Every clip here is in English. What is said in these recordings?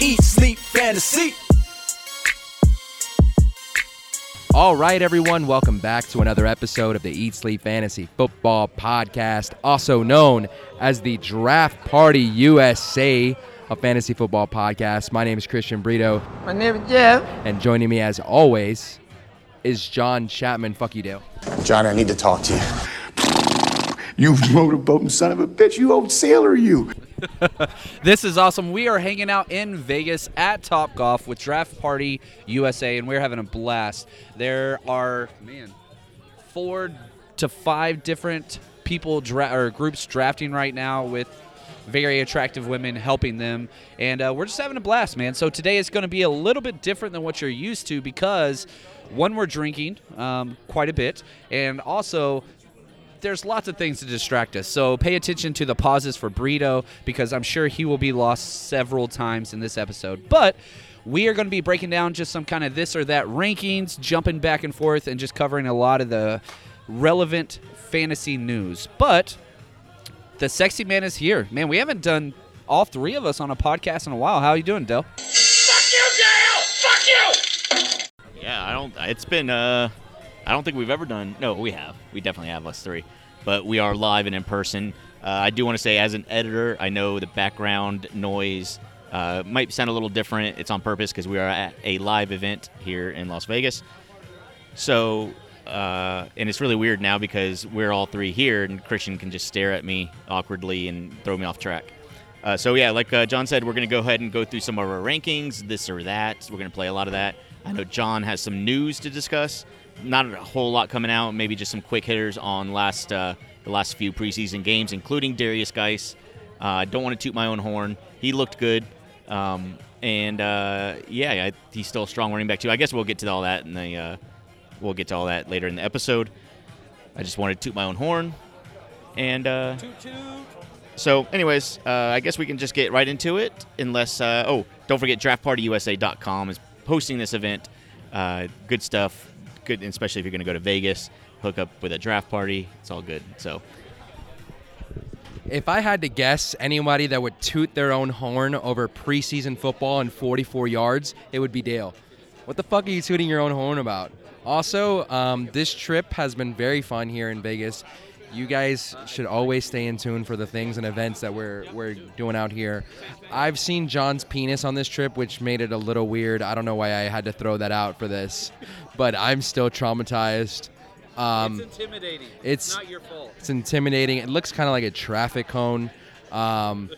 Eat, Sleep, Fantasy. All right, everyone, welcome back to another episode of the Eat Sleep Fantasy Football Podcast, also known as the Draft Party USA, a fantasy football podcast. My name is Christian Brito, My name is Jeff. and joining me as always is John Chapman. Fuck you, Dale. John, I need to talk to you. You motorboating son of a bitch, you old sailor, you. This is awesome. We are hanging out in Vegas at Top Golf with Draft Party USA, and we're having a blast. There are man four to five different people dra- or groups drafting right now with very attractive women helping them, and uh, we're just having a blast, man. So today is going to be a little bit different than what you're used to because one, we're drinking um, quite a bit, and also there's lots of things to distract us. So pay attention to the pauses for Brito because I'm sure he will be lost several times in this episode. But we are going to be breaking down just some kind of this or that rankings, jumping back and forth, and just covering a lot of the relevant fantasy news. But the sexy man is here. Man, we haven't done all three of us on a podcast in a while. How are you doing, Dell? Fuck you, Dale! Fuck you! Yeah, I don't. It's been. Uh, I don't think we've ever done. No, we have. We definitely have us three, but we are live and in person. Uh, I do want to say, as an editor, I know the background noise uh, might sound a little different. It's on purpose because we are at a live event here in Las Vegas. So, uh, and it's really weird now because we're all three here, and Christian can just stare at me awkwardly and throw me off track. Uh, so yeah, like uh, John said, we're gonna go ahead and go through some of our rankings, this or that. We're gonna play a lot of that. I know John has some news to discuss. Not a whole lot coming out. Maybe just some quick hitters on last uh, the last few preseason games, including Darius Geis. Uh, I don't want to toot my own horn. He looked good, um, and uh, yeah, I, he's still a strong running back too. I guess we'll get to all that, and the uh, we'll get to all that later in the episode. I just wanted to toot my own horn, and uh, so, anyways, uh, I guess we can just get right into it. Unless, uh, oh, don't forget, DraftPartyUSA.com is hosting this event. Uh, good stuff. Good, especially if you're going to go to Vegas, hook up with a draft party. It's all good. So, If I had to guess anybody that would toot their own horn over preseason football and 44 yards, it would be Dale. What the fuck are you tooting your own horn about? Also, um, this trip has been very fun here in Vegas. You guys should always stay in tune for the things and events that we're we're doing out here. I've seen John's penis on this trip, which made it a little weird. I don't know why I had to throw that out for this, but I'm still traumatized. Um, intimidating. It's- not your fault. it's intimidating. It looks kind of like a traffic cone. Um,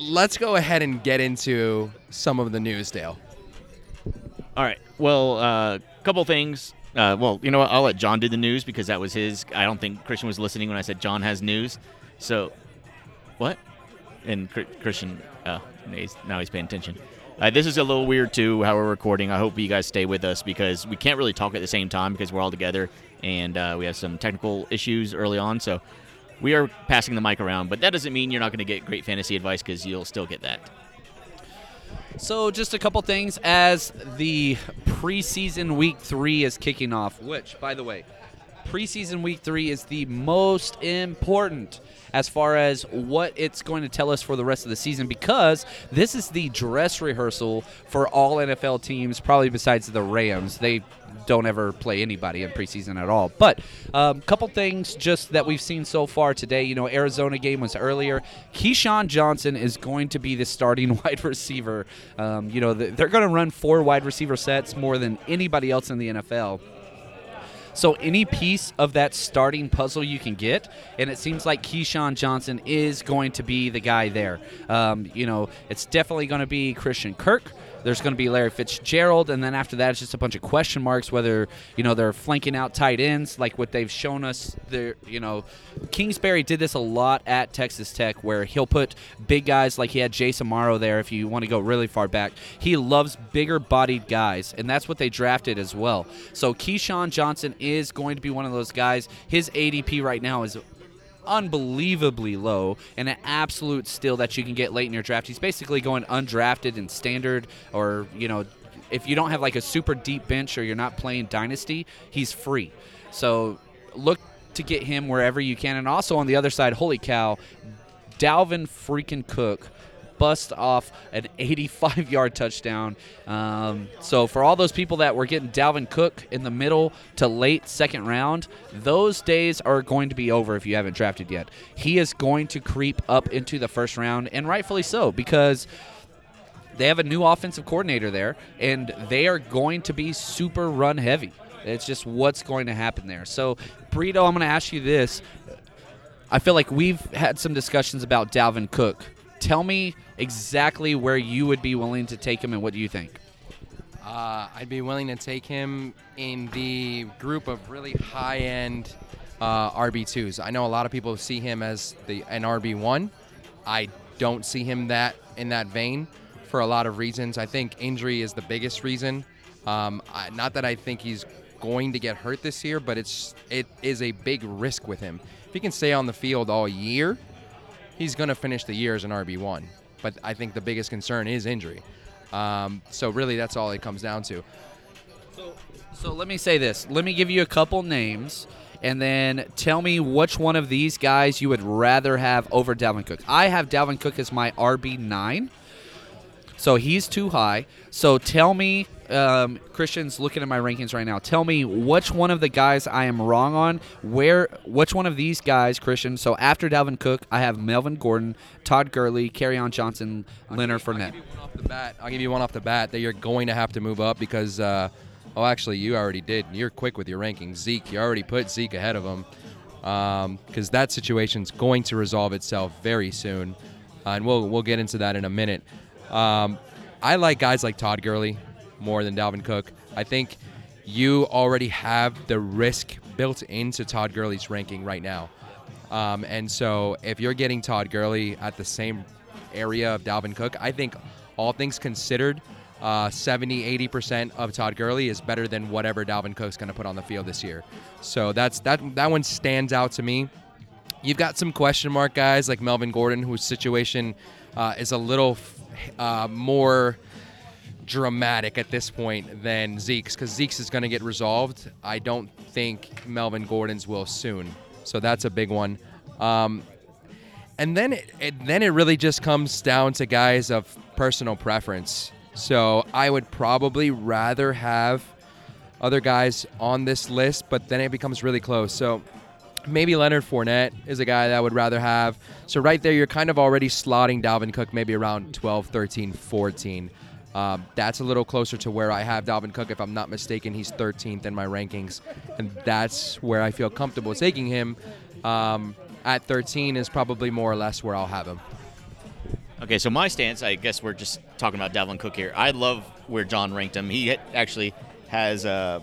let's go ahead and get into some of the news, Dale. all right. Well, a uh, couple things. Uh, well, you know what? I'll let John do the news because that was his. I don't think Christian was listening when I said John has news. So, what? And Chr- Christian, oh, he's, now he's paying attention. Uh, this is a little weird too, how we're recording. I hope you guys stay with us because we can't really talk at the same time because we're all together and uh, we have some technical issues early on. So, we are passing the mic around, but that doesn't mean you're not going to get great fantasy advice because you'll still get that. So, just a couple things as the preseason week three is kicking off, which, by the way, preseason week three is the most important as far as what it's going to tell us for the rest of the season because this is the dress rehearsal for all NFL teams, probably besides the Rams. They don't ever play anybody in preseason at all. But a um, couple things just that we've seen so far today. You know, Arizona game was earlier. Keyshawn Johnson is going to be the starting wide receiver. Um, you know, they're going to run four wide receiver sets more than anybody else in the NFL. So any piece of that starting puzzle you can get, and it seems like Keyshawn Johnson is going to be the guy there. Um, you know, it's definitely going to be Christian Kirk There's going to be Larry Fitzgerald, and then after that, it's just a bunch of question marks whether you know they're flanking out tight ends like what they've shown us. There, you know, Kingsbury did this a lot at Texas Tech, where he'll put big guys like he had Jace Amaro there. If you want to go really far back, he loves bigger bodied guys, and that's what they drafted as well. So Keyshawn Johnson is going to be one of those guys. His ADP right now is unbelievably low and an absolute steal that you can get late in your draft. He's basically going undrafted and standard or, you know, if you don't have like a super deep bench or you're not playing dynasty, he's free. So look to get him wherever you can. And also on the other side, holy cow, Dalvin freaking Cook bust off an 85 yard touchdown. Um, so, for all those people that were getting Dalvin Cook in the middle to late second round, those days are going to be over if you haven't drafted yet. He is going to creep up into the first round, and rightfully so, because they have a new offensive coordinator there, and they are going to be super run heavy. It's just what's going to happen there. So, Burrito, I'm going to ask you this. I feel like we've had some discussions about Dalvin Cook. Tell me exactly where you would be willing to take him and what do you think? Uh, I'd be willing to take him in the group of really high-end uh, RB2s. I know a lot of people see him as the an RB1. I don't see him that in that vein for a lot of reasons. I think injury is the biggest reason. Um, I, not that I think he's going to get hurt this year, but it's it is a big risk with him. If he can stay on the field all year, he's going to finish the year as an RB1. But I think the biggest concern is injury. Um, so really, that's all it comes down to. So let me say this. Let me give you a couple names and then tell me which one of these guys you would rather have over Dalvin Cook. I have Dalvin Cook as my RB9. So he's too high. So tell me, um, Christian's looking at my rankings right now. Tell me which one of the guys I am wrong on. Where, which one of these guys, Christian? So after Dalvin Cook, I have Melvin Gordon, Todd Gurley, on Johnson, Leonard Fournette. I'll give you one off the bat. I'll give you one off the bat that you're going to have to move up because, uh, oh, actually, you already did. You're quick with your rankings. Zeke, you already put Zeke ahead of him because um, that situation's going to resolve itself very soon, uh, and we'll we'll get into that in a minute. Um, I like guys like Todd Gurley more than Dalvin Cook. I think you already have the risk built into Todd Gurley's ranking right now. Um, and so if you're getting Todd Gurley at the same area of Dalvin Cook, I think all things considered, uh, 70, 80% of Todd Gurley is better than whatever Dalvin Cook's going to put on the field this year. So that's that that one stands out to me. You've got some question mark guys like Melvin Gordon, whose situation uh, is a little uh, more dramatic at this point than Zeke's because Zeke's is going to get resolved. I don't think Melvin Gordon's will soon, so that's a big one. Um, and then it, it, then it really just comes down to guys of personal preference. So I would probably rather have other guys on this list, but then it becomes really close. So maybe Leonard Fournette is a guy that I would rather have. So right there, you're kind of already slotting Dalvin Cook maybe around 12, 13, 14. Um, that's a little closer to where I have Dalvin Cook. If I'm not mistaken, he's 13th in my rankings, and that's where I feel comfortable taking him. Um, at 13 is probably more or less where I'll have him. Okay, so my stance, I guess we're just talking about Dalvin Cook here. I love where John ranked him. He actually has uh,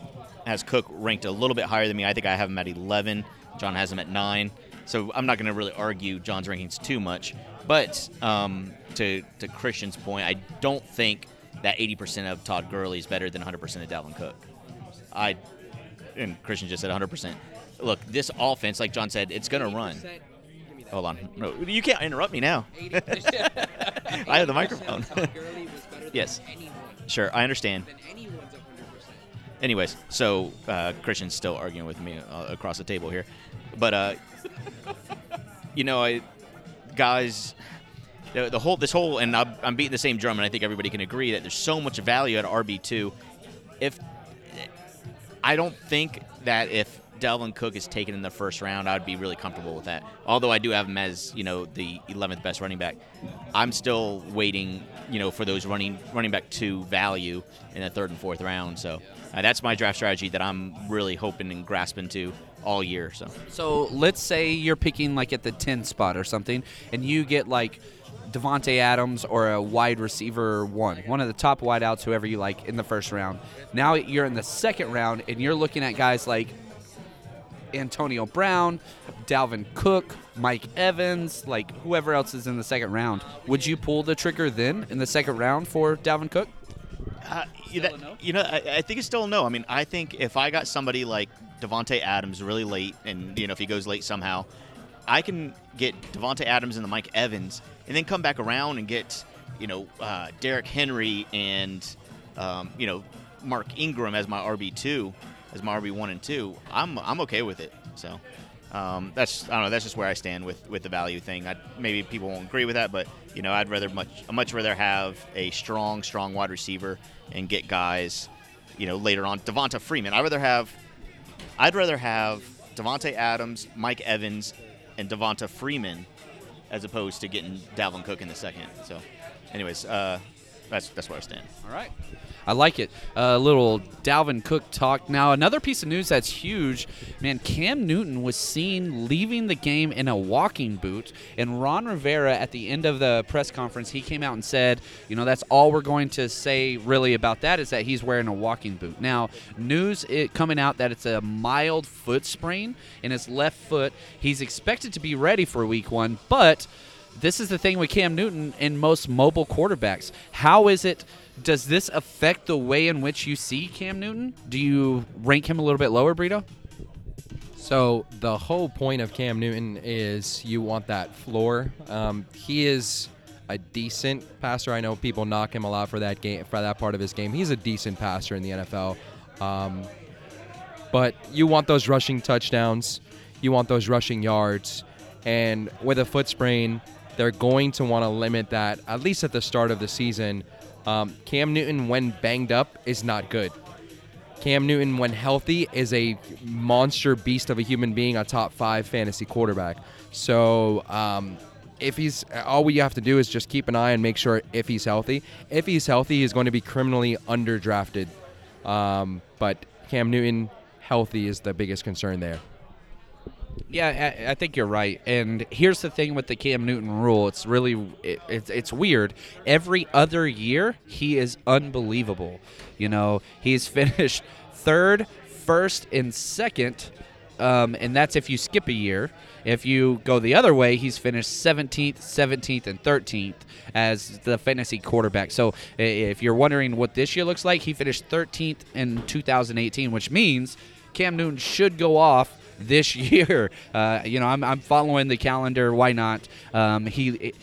has Cook ranked a little bit higher than me. I think I have him at 11. John has him at nine. So I'm not going to really argue John's rankings too much. But um, to, to Christian's point, I don't think that 80% of Todd Gurley is better than 100% of Dalvin Cook. I and Christian just said 100%. Look, this offense, like John said, it's going to run. Hold on. No, you can't interrupt me now. I have the microphone. yes. Sure, I understand. Anyways, so uh, Christian's still arguing with me uh, across the table here, but uh, you know, I, guys, the, the, whole this whole and I'm, beating the same drum, and I think everybody can agree that there's so much value at RB two. If I don't think that if Dalvin Cook is taken in the first round, I'd be really comfortable with that. Although I do have him as you know the 11th best running back, I'm still waiting you know for those running running back two value in the third and fourth round. So uh, that's my draft strategy that I'm really hoping and grasping to all year. So, so let's say you're picking like at the 10 spot or something, and you get like Davante Adams or a wide receiver one, one of the top wideouts, whoever you like, in the first round. Now you're in the second round, and you're looking at guys like Antonio Brown, Dalvin Cook, Mike Evans, like whoever else is in the second round. Would you pull the trigger then in the second round for Dalvin Cook? Uh, you, that, you know, I, I think it's still no. I mean, I think if I got somebody like Davante Adams really late, and you know, if he goes late somehow, I can get Davante Adams and the Mike Evans, and then come back around and get you know uh, Derrick Henry and um, you know Mark Ingram as my RB two, as my RB one and two. I'm I'm okay with it. So. Um, that's I don't know. That's just where I stand with, with the value thing. I, maybe people won't agree with that, but you know, I'd rather much much rather have a strong, strong wide receiver and get guys, you know, later on. Devonta Freeman. I'd rather have I'd rather have Davante Adams, Mike Evans, and Devonta Freeman as opposed to getting Dalvin Cook in the second. So, anyways, uh, that's that's where I stand. All right. I like it. A little Dalvin Cook talk. Now, another piece of news that's huge, man. Cam Newton was seen leaving the game in a walking boot, and Ron Rivera at the end of the press conference, he came out and said, you know, that's all we're going to say really about that is that he's wearing a walking boot. Now, news it coming out that it's a mild foot sprain in his left foot. He's expected to be ready for Week One, but this is the thing with Cam Newton and most mobile quarterbacks. How is it? Does this affect the way in which you see Cam Newton? Do you rank him a little bit lower, Brito? So the whole point of Cam Newton is you want that floor. Um, he is a decent passer. I know people knock him a lot for that game, for that part of his game. He's a decent passer in the NFL. Um, but you want those rushing touchdowns. You want those rushing yards. And with a foot sprain, they're going to want to limit that at least at the start of the season. Um, Cam Newton, when banged up, is not good. Cam Newton, when healthy, is a monster beast of a human being, a top five fantasy quarterback. So, um, if he's all we have to do is just keep an eye and make sure if he's healthy. If he's healthy, he's going to be criminally underdrafted. Um, but Cam Newton, healthy, is the biggest concern there. Yeah, I, think you're right. And here's the thing with the Cam Newton rule: it's really it, it's it's weird. Every other year, he is unbelievable. You know, he's finished third, first, and second, um, and that's if you skip a year. If you go the other way, he's finished 17th, 17th, and 13th as the fantasy quarterback. So if you're wondering what this year looks like, he finished 13th in 2018, which means Cam Newton should go off this year. Uh, you know, I'm, I'm following the calendar. Why not? Um, he. It,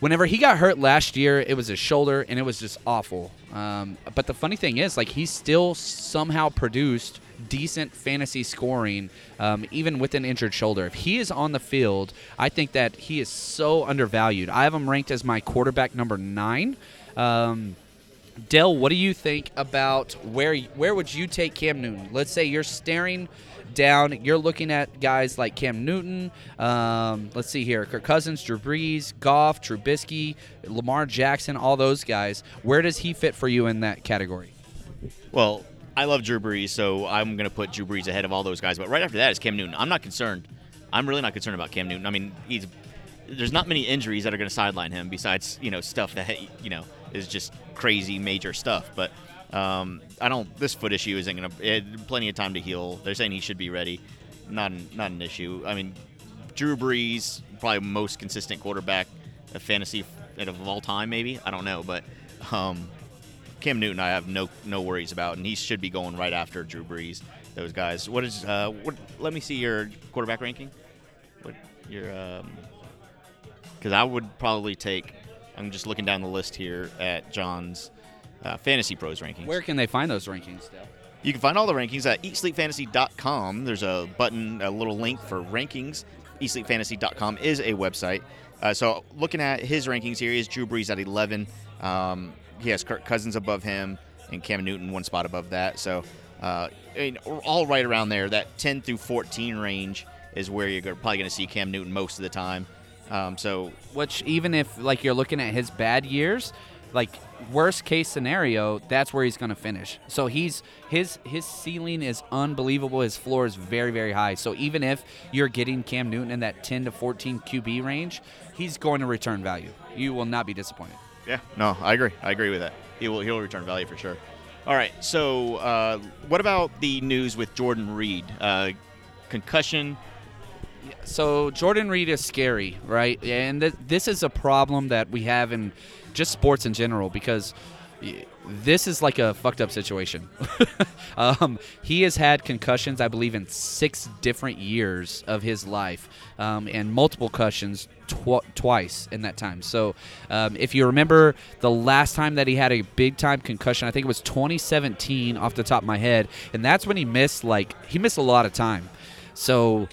whenever he got hurt last year, it was his shoulder, and it was just awful. Um, but the funny thing is, like, he still somehow produced decent fantasy scoring, um, even with an injured shoulder. If he is on the field, I think that he is so undervalued. I have him ranked as my quarterback number nine. Um, Dell, what do you think about where where would you take Cam Newton? Let's say you're staring down. You're looking at guys like Cam Newton. Um, let's see here: Kirk Cousins, Drew Brees, Goff, Trubisky, Lamar Jackson, all those guys. Where does he fit for you in that category? Well, I love Drew Brees, so I'm going to put Drew Brees ahead of all those guys. But right after that is Cam Newton. I'm not concerned. I'm really not concerned about Cam Newton. I mean, he's there's not many injuries that are going to sideline him besides you know stuff that you know is just crazy major stuff. But um, I don't. This foot issue isn't going to. Plenty of time to heal. They're saying he should be ready. Not an, not an issue. I mean, Drew Brees probably most consistent quarterback of fantasy of all time. Maybe I don't know, but um, Cam Newton I have no no worries about, and he should be going right after Drew Brees. Those guys. What is? Uh, what? Let me see your quarterback ranking. What your? Because um, I would probably take. I'm just looking down the list here at John's uh, Fantasy Pros rankings. Where can they find those rankings, Dale? You can find all the rankings at eatsleepfantasy.com. There's a button, a little link for rankings. Eatsleepfantasy.com is a website. Uh, so looking at his rankings here is Drew Brees at 11. Um, he has Kirk Cousins above him and Cam Newton one spot above that. So uh, all right around there. That 10 through 14 range is where you're probably going to see Cam Newton most of the time. Um, so, which even if like you're looking at his bad years, like worst case scenario, that's where he's going to finish. So he's his his ceiling is unbelievable. His floor is very very high. So even if you're getting Cam Newton in that 10 to 14 QB range, he's going to return value. You will not be disappointed. Yeah, no, I agree. I agree with that. He will he'll return value for sure. All right, so uh, what about the news with Jordan Reed? Uh, concussion. So Jordan Reed is scary, right? And th- this is a problem that we have in just sports in general because this is like a fucked up situation. um, he has had concussions, I believe, in six different years of his life, um, and multiple concussions tw- twice in that time. So, um, if you remember the last time that he had a big time concussion, I think it was 2017 off the top of my head, and that's when he missed like he missed a lot of time. So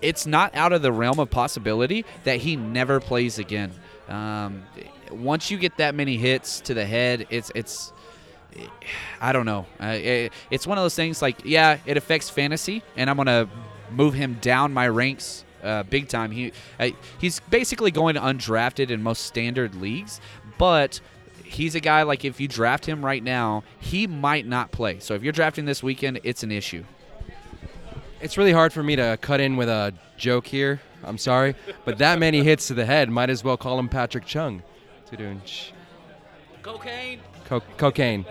it's not out of the realm of possibility that he never plays again. Um, once you get that many hits to the head, it's it's I don't know. It's one of those things like yeah, it affects fantasy, and I'm gonna move him down my ranks uh, big time. He he's basically going undrafted in most standard leagues, but he's a guy like if you draft him right now, he might not play. So if you're drafting this weekend, it's an issue. It's really hard for me to cut in with a joke here. I'm sorry, but that many hits to the head, might as well call him Patrick Chung. Tudunch. Cocaine. Co- cocaine.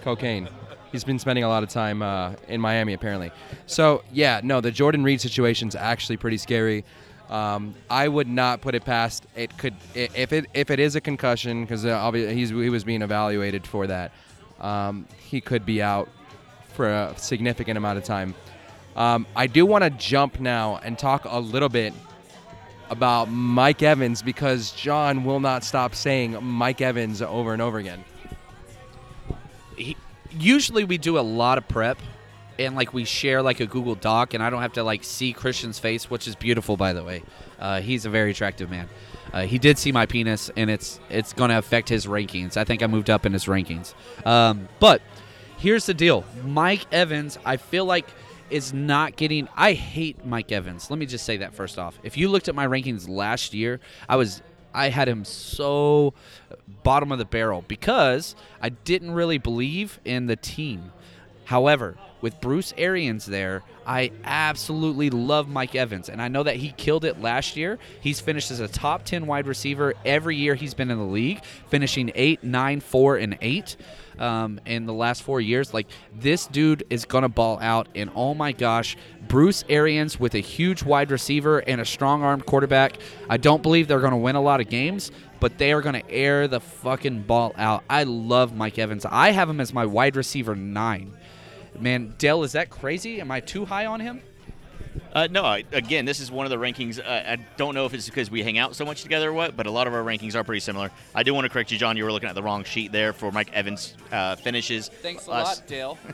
Cocaine. He's been spending a lot of time uh, in Miami, apparently. So, yeah, no, the Jordan Reed situation's actually pretty scary. Um, I would not put it past. It could, if it if it is a concussion, because uh, obviously he's he was being evaluated for that. Um, he could be out for a significant amount of time. Um, I do want to jump now and talk a little bit about Mike Evans because John will not stop saying Mike Evans over and over again. he, usually we do a lot of prep and like we share like a google doc and i don't have to like see christian's face which is beautiful by the way. Uh, he's a very attractive man. Uh, he did see my penis and it's it's going to affect his rankings. I think i moved up in his rankings. Um, but here's the deal. Mike evans i feel like is not getting i hate mike evans let me just say that first off if you looked at my rankings last year i was I had him so bottom of the barrel because I didn't really believe in the team. However, with Bruce Arians there, I absolutely love Mike Evans. And I know that he killed it last year. He's finished as a top 10 wide receiver every year he's been in the league, finishing 8, 9, 4, and 8 um, in the last four years. Like, this dude is to ball out. And oh my gosh, Bruce Arians with a huge wide receiver and a strong armed quarterback. I don't believe they're to win a lot of games, but they are to air the fucking ball out. I love Mike Evans. I have him as my wide receiver nine. Man, Dale, is that crazy? Am I too high on him? Uh, no, I, again, this is one of the rankings. Uh, I don't know if it's because we hang out so much together or what, but a lot of our rankings are pretty similar. I do want to correct you, John. You were looking at the wrong sheet there for Mike Evans' uh, finishes. Thanks a lot, Dale.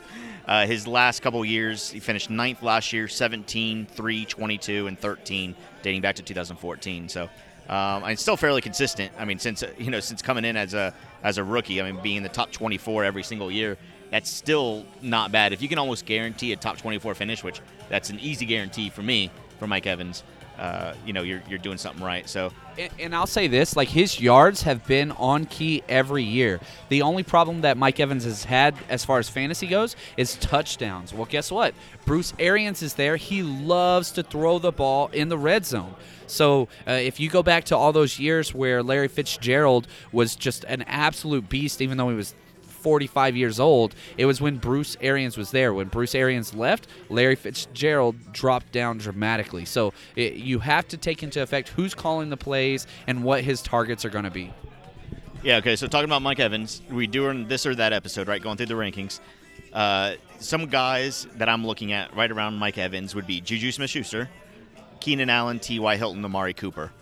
Uh, his last couple years, he finished ninth last year, 17, 3, 22, and 13, dating back to 2014. So, um, and still fairly consistent. I mean, since uh, you know, since coming in as a as a rookie, I mean, being in the top 24 every single year, that's still not bad. If you can almost guarantee a top 24 finish, which that's an easy guarantee for me for Mike Evans, uh, you know, you're you're doing something right. So, And, and I'll say this: like his yards have been on key every year. The only problem that Mike Evans has had, as far as fantasy goes, is touchdowns. Well, guess what? Bruce Arians is there. He loves to throw the ball in the red zone. So uh, if you go back to all those years where Larry Fitzgerald was just an absolute beast, even though he was 45 years old. It was when Bruce Arians was there. When Bruce Arians left, Larry Fitzgerald dropped down dramatically. So it, you have to take into effect who's calling the plays and what his targets are going to be. Yeah, okay. So talking about Mike Evans, we doing this or that episode, right? Going through the rankings. Uh, some guys that I'm looking at right around Mike Evans would be Juju Smith-Schuster, Keenan Allen, T.Y. Hilton, Amari Cooper.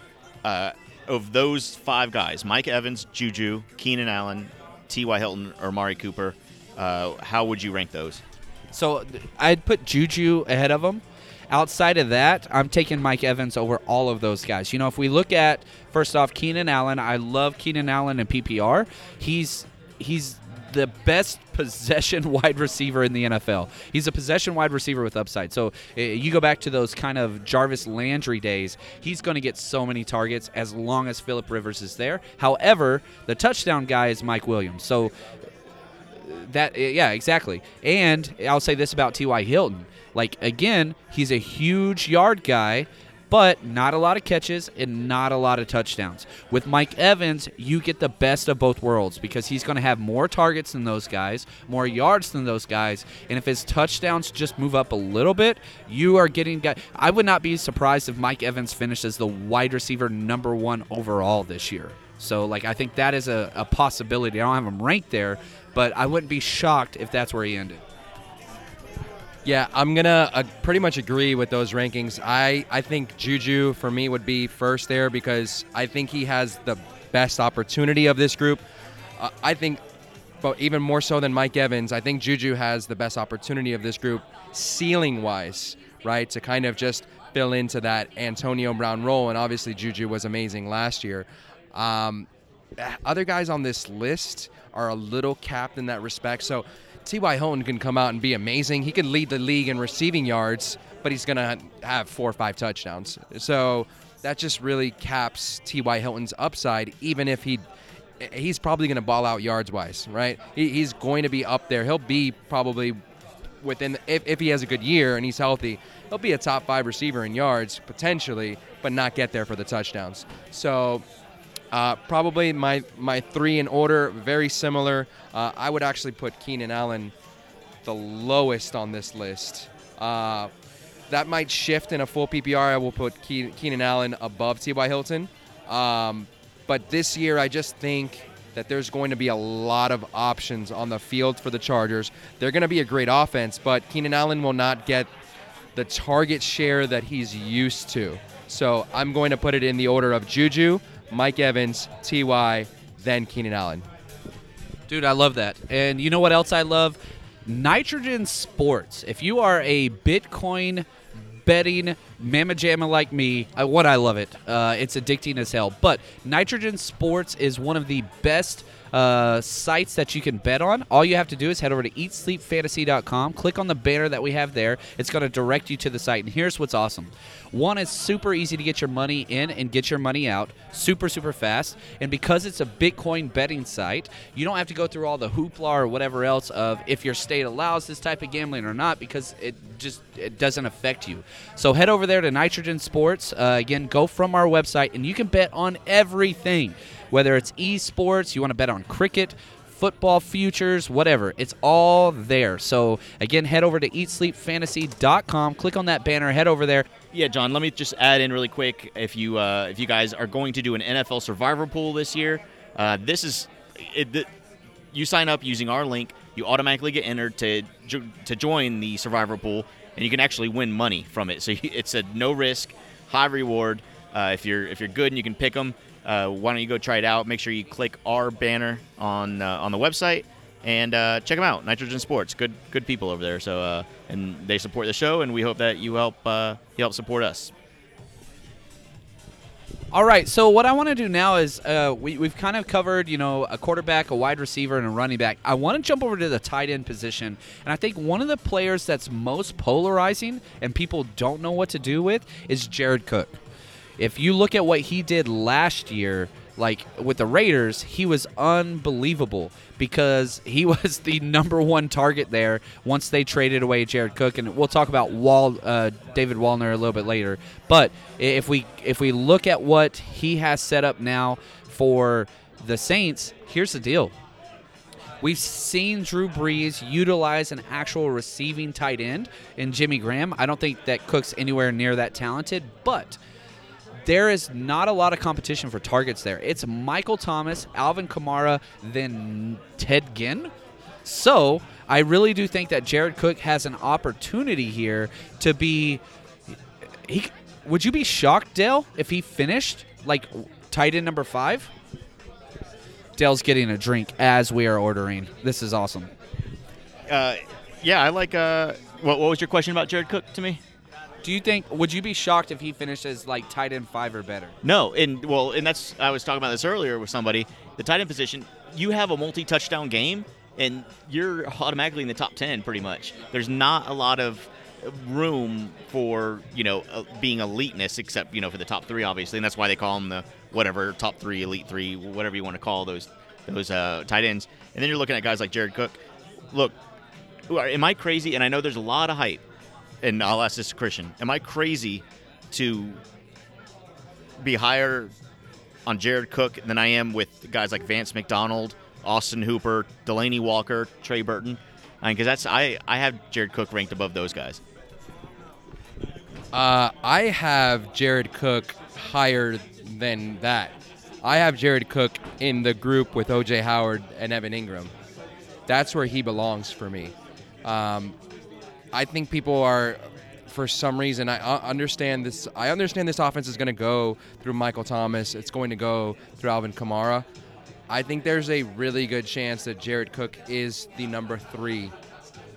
Uh, of those five guys, Mike Evans, Juju, Keenan Allen, T.Y. Hilton, or Mari Cooper, uh, how would you rank those? So I'd put Juju ahead of them. Outside of that, I'm taking Mike Evans over all of those guys. You know, if we look at first off Keenan Allen, I love Keenan Allen in PPR. He's he's the best possession wide receiver in the NFL. He's a possession wide receiver with upside. So uh, you go back to those kind of Jarvis Landry days, he's going to get so many targets as long as Philip Rivers is there. However, the touchdown guy is Mike Williams. So that yeah exactly and i'll say this about ty hilton like again he's a huge yard guy but not a lot of catches and not a lot of touchdowns with mike evans you get the best of both worlds because he's going to have more targets than those guys more yards than those guys and if his touchdowns just move up a little bit you are getting i would not be surprised if mike evans finishes the wide receiver number one overall this year so like I think that is a, a possibility. I don't have him ranked there, but I wouldn't be shocked if that's where he ended. Yeah, I'm gonna uh, pretty much agree with those rankings. I I think Juju for me would be first there because I think he has the best opportunity of this group. Uh, I think, but even more so than Mike Evans, I think Juju has the best opportunity of this group, ceiling wise, right, to kind of just fill into that Antonio Brown role. And obviously Juju was amazing last year. Um, other guys on this list are a little capped in that respect. So T.Y. Hilton can come out and be amazing. He can lead the league in receiving yards, but he's going to have four or five touchdowns. So that just really caps T.Y. Hilton's upside, even if he he's probably going to ball out yards wise, right? He, he's going to be up there. He'll be probably within if, if he has a good year and he's healthy, he'll be a top five receiver in yards potentially, but not get there for the touchdowns. So uh, probably my my three in order, very similar. Uh, I would actually put Keenan Allen the lowest on this list. Uh, that might shift in a full PPR. I will put Keenan Allen above T.Y. Hilton. Um, but this year, I just think that there's going to be a lot of options on the field for the Chargers. They're going to be a great offense, but Keenan Allen will not get the target share that he's used to. So I'm going to put it in the order of Juju, Mike Evans, Ty, then Keenan Allen. Dude, I love that. And you know what else I love? Nitrogen Sports. If you are a Bitcoin betting mamma jamma like me, I, what I love it. Uh, it's addicting as hell. But Nitrogen Sports is one of the best uh, sites that you can bet on. All you have to do is head over to eatsleepfantasy.com, click on the banner that we have there. It's going to direct you to the site. And here's what's awesome one is super easy to get your money in and get your money out, super, super fast. And because it's a Bitcoin betting site, you don't have to go through all the hoopla or whatever else of if your state allows this type of gambling or not because it just it doesn't affect you. So head over there to Nitrogen Sports. Uh, again, go from our website and you can bet on everything. Whether it's esports, you want to bet on cricket, football futures, whatever. It's all there. So again, head over to eatsleepfantasy.com, click on that banner, head over there. Yeah, John. Let me just add in really quick. If you uh, if you guys are going to do an NFL Survivor pool this year, uh, this is it, the, you sign up using our link. You automatically get entered to to join the Survivor pool, and you can actually win money from it. So it's a no risk, high reward. Uh, if you're if you're good and you can pick them, uh, why don't you go try it out? Make sure you click our banner on uh, on the website and uh, check them out. Nitrogen Sports, good good people over there. So uh, and they support the show, and we hope that you help uh, you help support us. All right, so what I want to do now is uh, we, we've kind of covered, you know, a quarterback, a wide receiver, and a running back. I want to jump over to the tight end position, and I think one of the players that's most polarizing and people don't know what to do with is Jared Cook. If you look at what he did last year, like with the Raiders, he was unbelievable because he was the number one target there once they traded away Jared Cook, and we'll talk about Wall, uh, David Wallner a little bit later. But if we if we look at what he has set up now for the Saints, here's the deal. We've seen Drew Brees utilize an actual receiving tight end in Jimmy Graham. I don't think that Cook's anywhere near that talented, but – there is not a lot of competition for targets there. It's Michael Thomas, Alvin Kamara, then Ted Ginn. So I really do think that Jared Cook has an opportunity here to be. He, would you be shocked, Dale, if he finished like tight end number five? Dale's getting a drink as we are ordering. This is awesome. Uh, yeah, I like. Uh, what, what was your question about Jared Cook to me? Do you think would you be shocked if he finishes like tight end five or better? No, and well, and that's I was talking about this earlier with somebody. The tight end position, you have a multi-touchdown game, and you're automatically in the top ten pretty much. There's not a lot of room for you know being eliteness, except you know for the top three, obviously, and that's why they call them the whatever top three, elite three, whatever you want to call those those uh, tight ends. And then you're looking at guys like Jared Cook. Look, am I crazy? And I know there's a lot of hype. And I'll ask this to Christian: Am I crazy to be higher on Jared Cook than I am with guys like Vance McDonald, Austin Hooper, Delanie Walker, Trey Burton? I mean, because that's I I have Jared Cook ranked above those guys. Uh, I have Jared Cook higher than that. I have Jared Cook in the group with OJ Howard and Evan Engram. That's where he belongs for me. Um, I think people are, for some reason, I uh, understand this. I understand this offense is going to go through Michael Thomas. It's going to go through Alvin Kamara. I think there's a really good chance that Jared Cook is the number three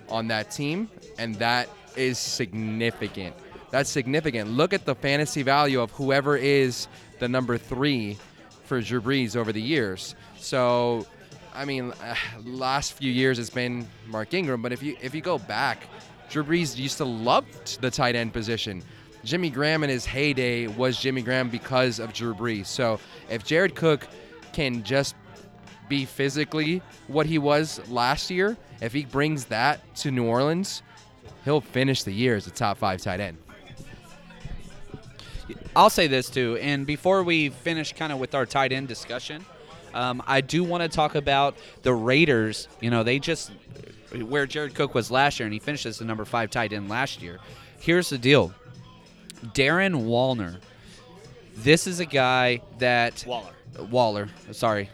on that team, and that is significant. That's significant. Look at the fantasy value of whoever is the number three for Drew Brees over the years. So, I mean, last few years it's been Mark Ingram, but if you if you go back, Drew Brees used to love the tight end position. Jimmy Graham in his heyday was Jimmy Graham because of Drew Brees. So if Jared Cook can just be physically what he was last year, if he brings that to New Orleans, he'll finish the year as a top five tight end. I'll say this too, and before we finish kind of with our tight end discussion, um, I do want to talk about the Raiders. You know, they just where Jared Cook was last year, and he finished as the number five tight end last year. Here's the deal: Darren Wallner. This is a guy that Waller. Waller. Sorry,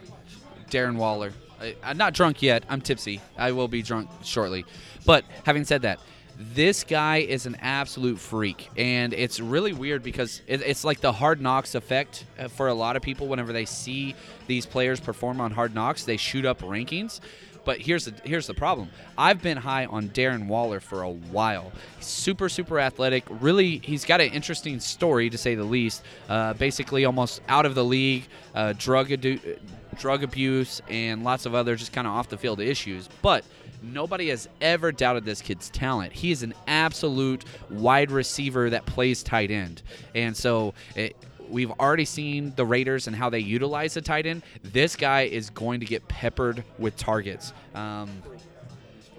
Darren Waller. I, I'm not drunk yet. I'm tipsy. I will be drunk shortly. But having said that, this guy is an absolute freak, and it's really weird because it, it's like the Hard Knocks effect uh, for a lot of people. Whenever they see these players perform on Hard Knocks, they shoot up rankings. But here's the here's the problem. I've been high on Darren Waller for a while. Super super athletic. Really, he's got an interesting story to say the least. Uh, basically, almost out of the league, uh, drug adu- drug abuse, and lots of other just kind of off the field issues. But nobody has ever doubted this kid's talent. He is an absolute wide receiver that plays tight end, and so. It, We've already seen the Raiders and how they utilize the tight end. This guy is going to get peppered with targets. Um,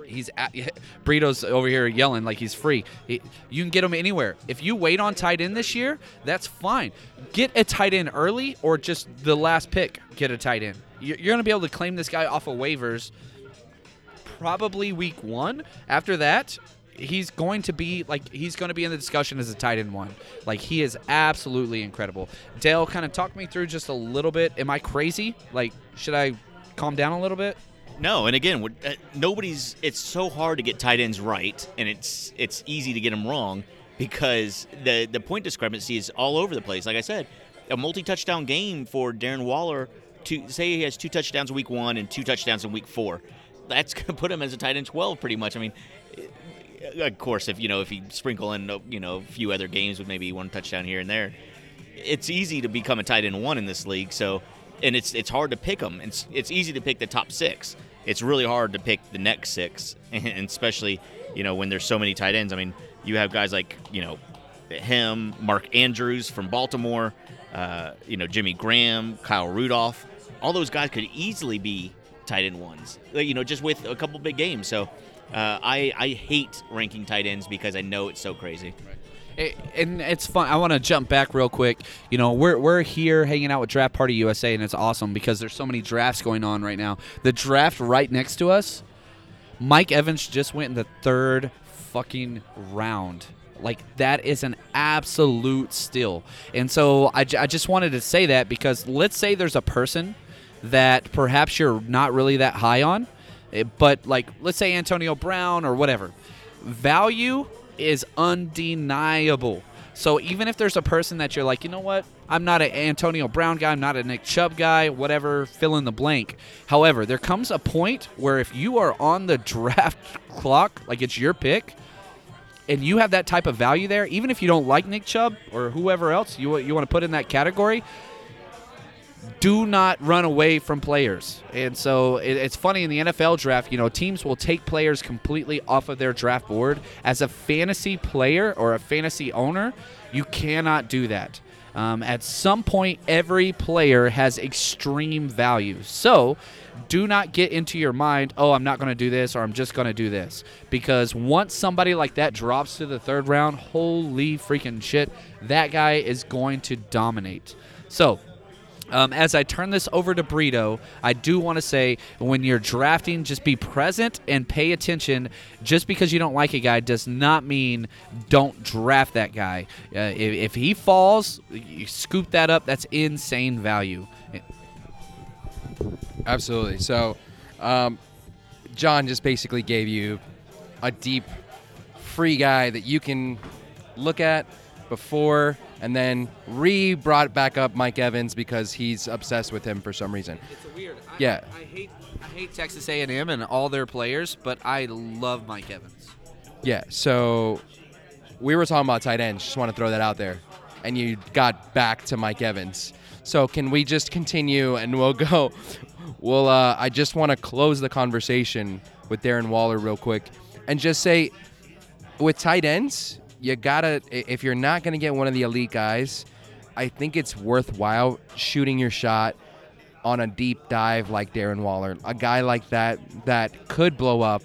he's at, Burrito's over here yelling like he's free. He- you can get him anywhere. If you wait on tight end this year, that's fine. Get a tight end early or just the last pick. Get a tight end. You're going to be able to claim this guy off of waivers probably week one. After that, he's going to be like he's going to be in the discussion as a tight end one. Like he is absolutely incredible. Dale, kind of talk me through just a little bit. Am I crazy? Like, should I calm down a little bit? No, and again, uh, nobody's. It's so hard to get tight ends right, and it's it's easy to get them wrong because the the point discrepancy is all over the place. Like I said, a multi touchdown game for Darren Waller. To say he has two touchdowns in week one and two touchdowns in week four, that's gonna put him as a tight end twelve pretty much. I mean. Of course, if you know if you sprinkle in uh, you know a few other games with maybe one touchdown here and there, it's easy to become a tight end one in this league. So, and it's it's hard to pick them. It's it's easy to pick the top six. It's really hard to pick the next six, and especially you know when there's so many tight ends. I mean, you have guys like you know him, Mark Andrews from Baltimore, uh, you know Jimmy Graham, Kyle Rudolph. All those guys could easily be tight end ones. You know, just with a couple big games. So. Uh, I, I hate ranking tight ends because I know it's so crazy. It, and it's fun. I want to jump back real quick. You know, we're we're here hanging out with Draft Party USA, and it's awesome because there's so many drafts going on right now. The draft right next to us, Mike Evans just went in the third fucking round. Like that is an absolute steal. And so I, I just wanted to say that because let's say there's a person that perhaps you're not really that high on, Eh, but like let's say Antonio Brown or whatever. Value is undeniable. So even if there's a person that you're like, you know what, I'm not an Antonio Brown guy, I'm not a Nick Chubb guy, whatever, fill in the blank. However, there comes a point where if you are on the draft clock, like it's your pick, and you have that type of value there, even if you don't like Nick Chubb or whoever else you you want to put in that category, do not run away from players. And so it, it's funny in the NFL draft, you know, teams will take players completely off of their draft board. As a fantasy player or a fantasy owner, you cannot do that. Um, at some point, every player has extreme value. So do not get into your mind, oh, I'm not going to do this or I'm just going to do this. Because once somebody like that drops to the third round, holy freaking shit, that guy is going to dominate. So, um, as I turn this over to Brito, I do want to say when you're drafting, just be present and pay attention. Just because you don't like a guy does not mean don't draft that guy. Uh, if, if he falls, you scoop that up. That's insane value. Absolutely. So, um, John just basically gave you a deep, free guy that you can look at before and then re brought back up Mike Evans because he's obsessed with him for some reason. It's weird. I, Yeah. I hate I hate Texas A&M and all their players, but I love Mike Evans. Yeah. So we were talking about tight ends. Just want to throw that out there, and you got back to Mike Evans. So can we just continue and we'll go? Well, uh, I just want to close the conversation with Darren Waller real quick, and just say, with tight ends, you gotta if you're not gonna get one of the elite guys, I think it's worthwhile shooting your shot on a deep dive like Darren Waller, a guy like that that could blow up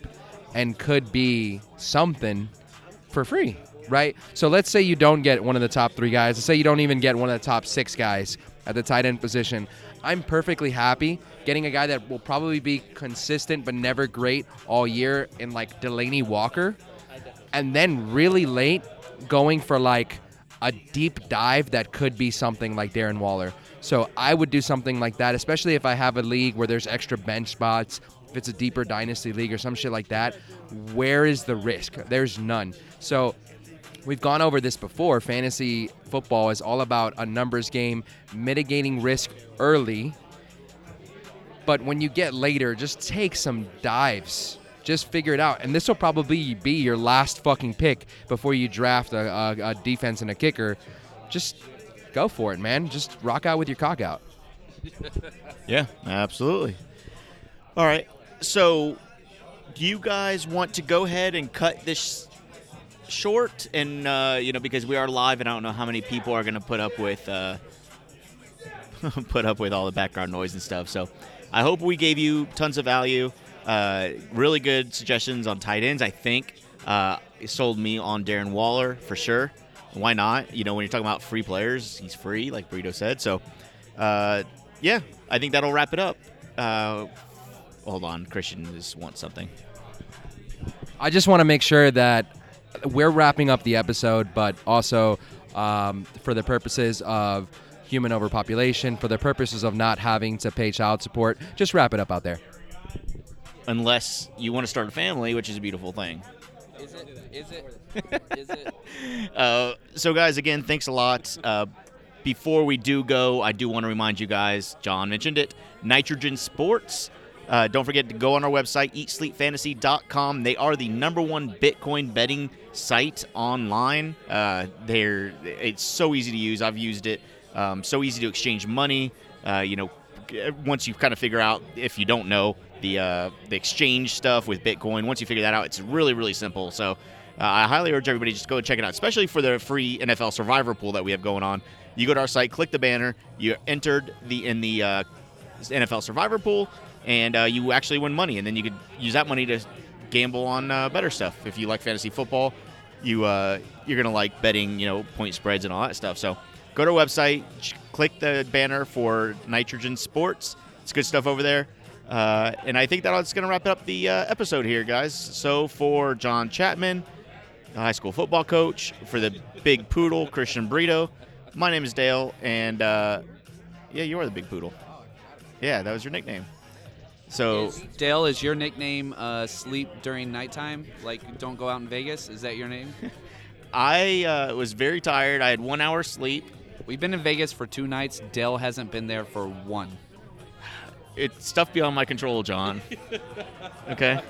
and could be something for free, right? So let's say you don't get one of the top three guys. Let's say you don't even get one of the top six guys at the tight end position. I'm perfectly happy getting a guy that will probably be consistent but never great all year in like Delanie Walker, and then really late going for like a deep dive that could be something like Darren Waller. So I would do something like that, especially if I have a league where there's extra bench spots, if it's a deeper dynasty league or some shit like that. Where is the risk? There's none. So we've gone over this before. Fantasy football is all about a numbers game, mitigating risk early. But when you get later, just take some dives. Just figure it out. And this will probably be your last fucking pick before you draft a, a, a defense and a kicker. Just go for it, man. Just rock out with your cock out. Yeah, absolutely. All right. So, do you guys want to go ahead and cut this short? And uh, you know, because we are live, and I don't know how many people are going to put up with uh, put up with all the background noise and stuff. So, I hope we gave you tons of value. Uh, really good suggestions on tight ends. I think uh, sold me on Darren Waller for sure. Why not? You know, when you're talking about free players, he's free, like Burrito said. So, uh, yeah, I think that'll wrap it up. Uh, hold on, Christian just wants something. I just want to make sure that we're wrapping up the episode, but also um, for the purposes of human overpopulation, for the purposes of not having to pay child support, just wrap it up out there. Unless you want to start a family, which is a beautiful thing. Is it? Is it? Is it? Uh, so, guys, again, thanks a lot. Uh, before we do go, I do want to remind you guys, John mentioned it, Nitrogen Sports. Uh, don't forget to go on our website, eatsleepfantasy.com. They are the number one Bitcoin betting site online. Uh, they're it's so easy to use. I've used it. Um, so easy to exchange money. Uh, you know, once you kind of figure out if you don't know the uh, the exchange stuff with Bitcoin, once you figure that out, it's really really simple. So uh, I highly urge everybody just go and check it out, especially for the free NFL Survivor pool that we have going on. You go to our site, click the banner, you entered the in the uh, NFL Survivor pool, and uh, you actually win money, and then you could use that money to gamble on uh, better stuff. If you like fantasy football, you uh, you're gonna like betting, you know, point spreads and all that stuff. So go to our website, click the banner for Nitrogen Sports. It's good stuff over there. Uh, and I think that's going to wrap up the uh, episode here, guys. So for John Chapman, the high school football coach, for the big poodle, Christian Brito, my name is Dale, and uh, yeah, you are the big poodle. Yeah, that was your nickname. So Dale, is your nickname uh, sleep during nighttime? Like, don't go out in Vegas? Is that your name? I uh, was very tired. I had one hour sleep. We've been in Vegas for two nights. Dale hasn't been there for one. It's stuff beyond my control, John. Okay.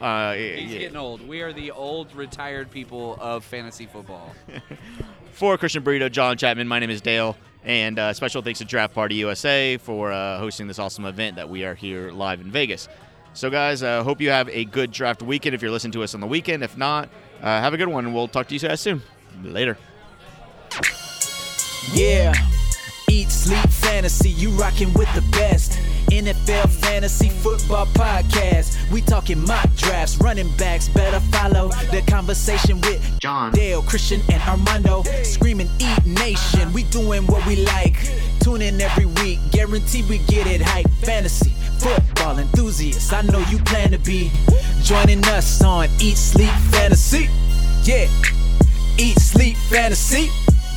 Uh, He's yeah. getting old. We are the old retired people of fantasy football. For Christian Burrito, John Chapman, my name is Dale, And uh, special thanks to Draft Party USA for uh, hosting this awesome event that we are here live in Vegas. So, guys, uh, hope you have a good draft weekend if you're listening to us on the weekend. If not, uh, have a good one. We'll talk to you guys soon. Later. Yeah. Eat, sleep, fantasy. You rocking with the best. NFL Fantasy Football Podcast. We talking mock drafts, running backs. Better follow the conversation with John. Dale, Christian, and Armando. Screaming Eat Nation. We doing what we like. Tune in every week. Guarantee we get it hype. Fantasy football enthusiasts. I know you plan to be joining us on Eat, Sleep, Fantasy. Yeah. Eat, sleep, fantasy.